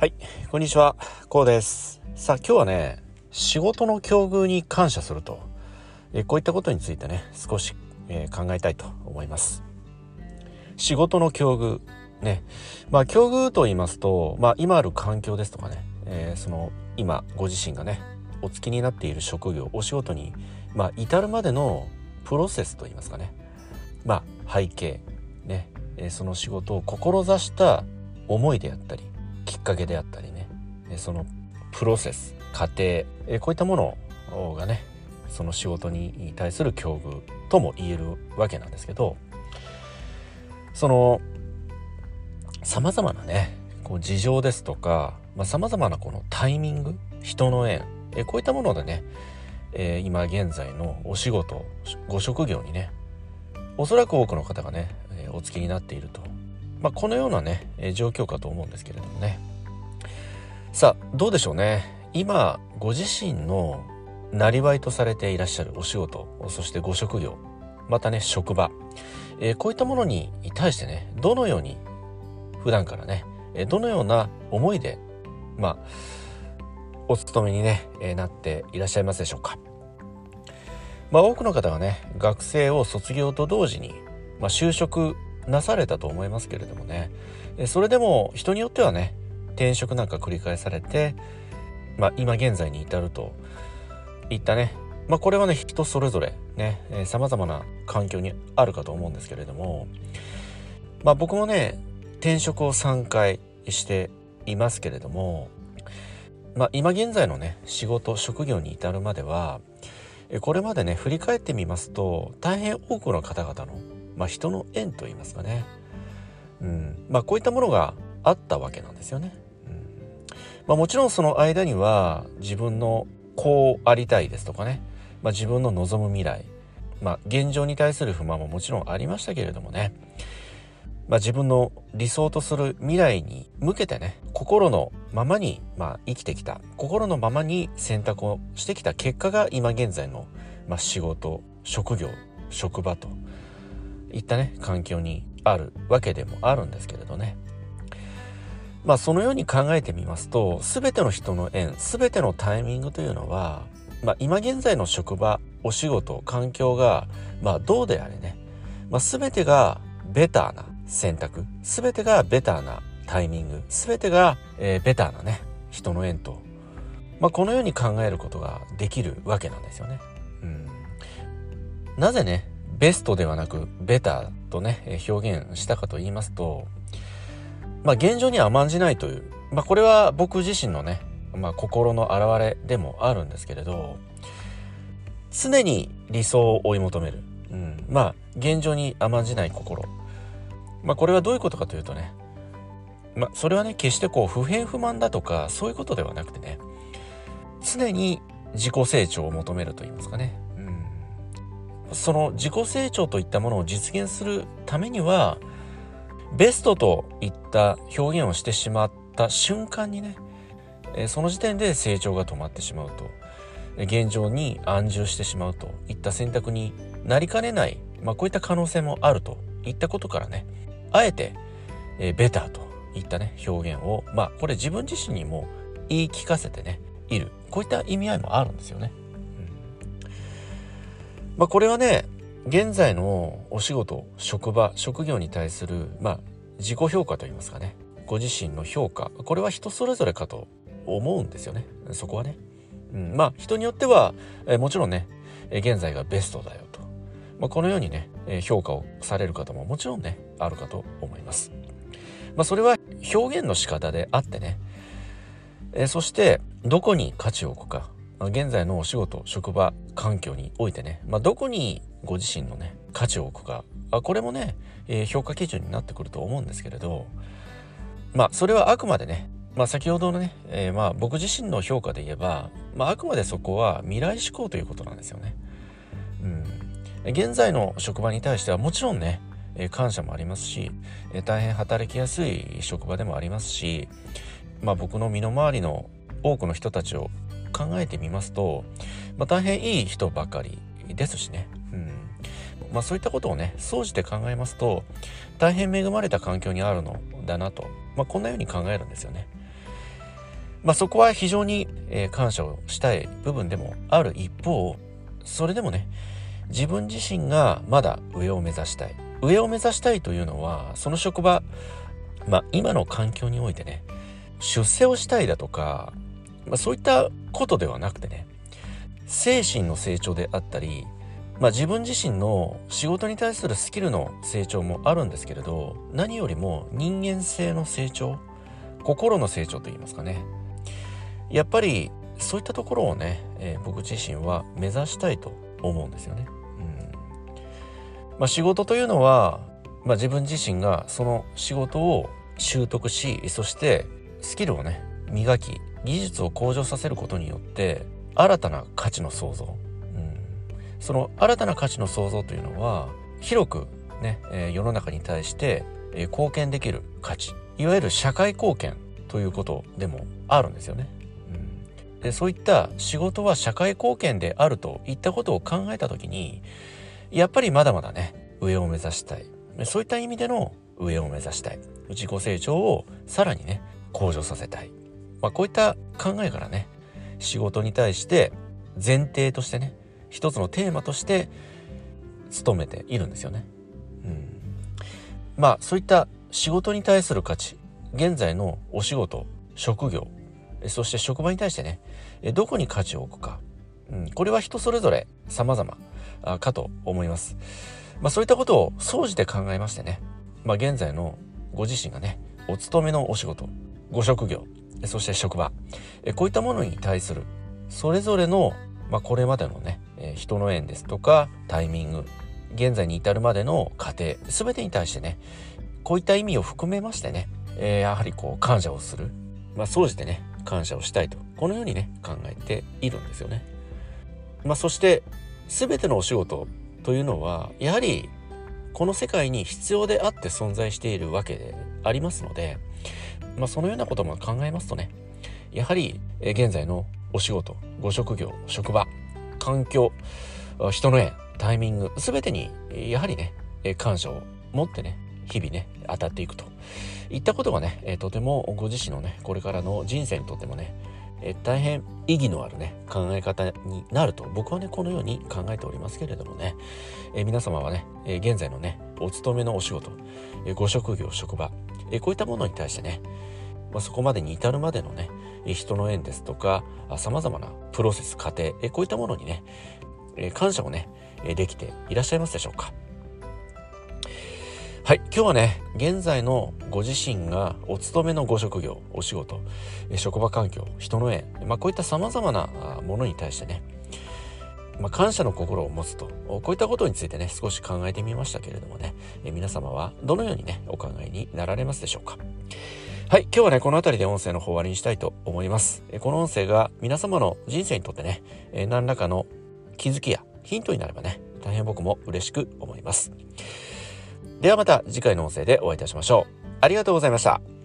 はい、こんにちは、こうです。さあ、今日はね、仕事の境遇に感謝すると、えこういったことについてね、少し、えー考えたいと思います。仕事の境遇、ね、まあ境遇と言いますと、まあ今ある環境ですとかね、えーその今ご自身がね、お付きになっている職業、お仕事に、まあ至るまでのプロセスと言いますかね、まあ背景、ね、えーその仕事を志した思いであったり、っかけであったりね。そのプロセス過程こういったものがねその仕事に対する境遇とも言えるわけなんですけどそのさまざまなねこう事情ですとかさまざ、まなこのタイミング人の縁えこういったものでね、え今現在のお仕事ご職業にねおそらく多くの方がねえお付きになっていると。まあ、このようなね、え状況かと思うんですけれどもね。さあどうでしょうね。今ご自身のなりわいとされていらっしゃるお仕事そしてご職業またね職場、えーこういったものに対してねどのように普段からねえーどのような思いでまあお勤めにね、えーなっていらっしゃいますでしょうか。まあ多くの方がね学生を卒業と同時に、まあ、就職なされたと思いますけれどもね。えそれでも人によってはね転職なんか繰り返されて、まあ、今現在に至るといったね。まあこれはね人それぞれねさまざまな環境にあるかと思うんですけれどもまあ僕もね転職を3回していますけれどもまあ今現在のね仕事職業に至るまではこれまでね振り返ってみますと大変多くの方々のまあ、人の縁といいますかね、うん。まあ、こういったものがあったわけなんですよね。まあ、もちろんその間には自分のこうありたいですとかね、まあ、自分の望む未来、まあ、現状に対する不満ももちろんありましたけれどもね、まあ、自分の理想とする未来に向けてね心のままに、まあ、生きてきた。心のままに選択をしてきた結果が今現在の、まあ、仕事職業職場といったね環境にあるわけでもあるんですけれどね。まあそのように考えてみますと全ての人の縁全てのタイミングというのは、まあ、今現在の職場お仕事環境が、まあ、どうであれね、まあ、全てがベターな選択全てがベターなタイミング全てが、えーベターなね人の縁と、まあ、このように考えることができるわけなんですよね。うん、なぜねベストではなくベターとね表現したかと言いますとまあ現状に甘んじないというまあこれは僕自身のねまあ心の表れでもあるんですけれど常に理想を追い求める、うん、まあ現状に甘んじない心。まあこれはどういうことかというとねまあそれはね決してこう不平不満だとかそういうことではなくてね常に自己成長を求めると言いますかね、うん、その自己成長といったものを実現するためにはベストといった表現をしてしまった瞬間にねえその時点で成長が止まってしまうと。現状に安住してしまうといった選択になりかねない、まあ、こういった可能性もあるといったことからねあえて、えベターといったね表現をまあこれ自分自身にも言い聞かせてねいる。こういった意味合いもあるんですよね。うん。まあこれはね現在のお仕事職場職業に対するまあ自己評価といいますかね。ご自身の評価。これは人それぞれかと思うんですよね。そこはね、うん、まあ人によっては、えもちろんね現在がベストだよと、まあ、このようにね評価をされる方ももちろんねあるかと思います。まあそれは表現の仕方であってね。えそしてどこに価値を置くか。現在のお仕事職場環境においてね、まあ、どこにご自身のね価値を置くかあこれもね、えー評価基準になってくると思うんですけれどまあそれはあくまでねまあ先ほどのね、えーまあ僕自身の評価で言えば、まああくまでそこは未来志向ということなんですよね。うん。現在の職場に対してはもちろんね、感謝もありますし、大変働きやすい職場でもありますし、まあ僕の身の回りの多くの人たちを考えてみますと、まあ大変いい人ばかりですしね。うん。まあそういったことをね、総じて考えますと、大変恵まれた環境にあるのだなと、まあこんなように考えるんですよね。まあ、そこは非常に、えー、感謝をしたい部分でもある一方それでもね自分自身がまだ上を目指したい上を目指したいというのはその職場、まあ、今の環境においてね出世をしたいだとか、まあ、そういったことではなくてね精神の成長であったり、まあ、自分自身の仕事に対するスキルの成長もあるんですけれど何よりも人間性の成長心の成長といいますかねやっぱりそういったところをね、えー、僕自身は目指したいと思うんですよね。うんまあ、仕事というのは、まあ、自分自身がその仕事を習得しそしてスキルをね磨き技術を向上させることによって新たな価値の創造、うん、その新たな価値の創造というのは広くね、え、世の中に対して、え、貢献できる価値。いわゆる社会貢献ということでもあるんですよね。でそういった仕事は社会貢献であるといったことを考えた時にやっぱりまだまだね上を目指したい。そういった意味での上を目指したい。自己成長をさらにね向上させたい、まあ、こういった考えからね仕事に対して前提としてね一つのテーマとして努めているんですよね。うん、まあそういった仕事に対する価値現在のお仕事職業そして職場に対してねどこに価値を置くか、うん、これは人それぞれ様々かと思います。まあ、そういったことを総じて考えましてね、まあ、現在のご自身がねお勤めのお仕事ご職業そして職場。こういったものに対するそれぞれの、まあ、これまでのね人の縁ですとかタイミング現在に至るまでの過程全てに対してねこういった意味を含めましてね、え、やはりこう感謝をする、まあ、総じてね感謝をしたいと。このようにね考えているんですよね。まあ、そして全てのお仕事というのはやはりこの世界に必要であって存在しているわけでありますので、まあ、そのようなことも考えますとねやはり現在のお仕事ご職業職場環境人の縁タイミング全てにやはりね感謝を持ってね日々ね当たっていくと。いったことがね、とてもご自身のねこれからの人生にとってもね、大変意義のあるね考え方になると僕はねこのように考えておりますけれどもね、え皆様はね、え現在のねお勤めのお仕事、えご職業職場、えこういったものに対してね、まあ、そこまでに至るまでのね人の縁ですとかさまざまなプロセス過程、えこういったものにね、感謝をねできていらっしゃいますでしょうか。はい今日はね現在のご自身がお勤めのご職業お仕事職場環境人の縁、まあ、こういったさまざまなものに対してねまあ、感謝の心を持つとこういったことについてね少し考えてみましたけれどもねえ皆様はどのようにねお考えになられますでしょうかはい今日はねこの辺りで音声の方終わりにしたいと思いますこの音声が皆様の人生にとってね何らかの気づきやヒントになればね大変僕も嬉しく思いますではまた次回の音声でお会いいたしましょう。ありがとうございました。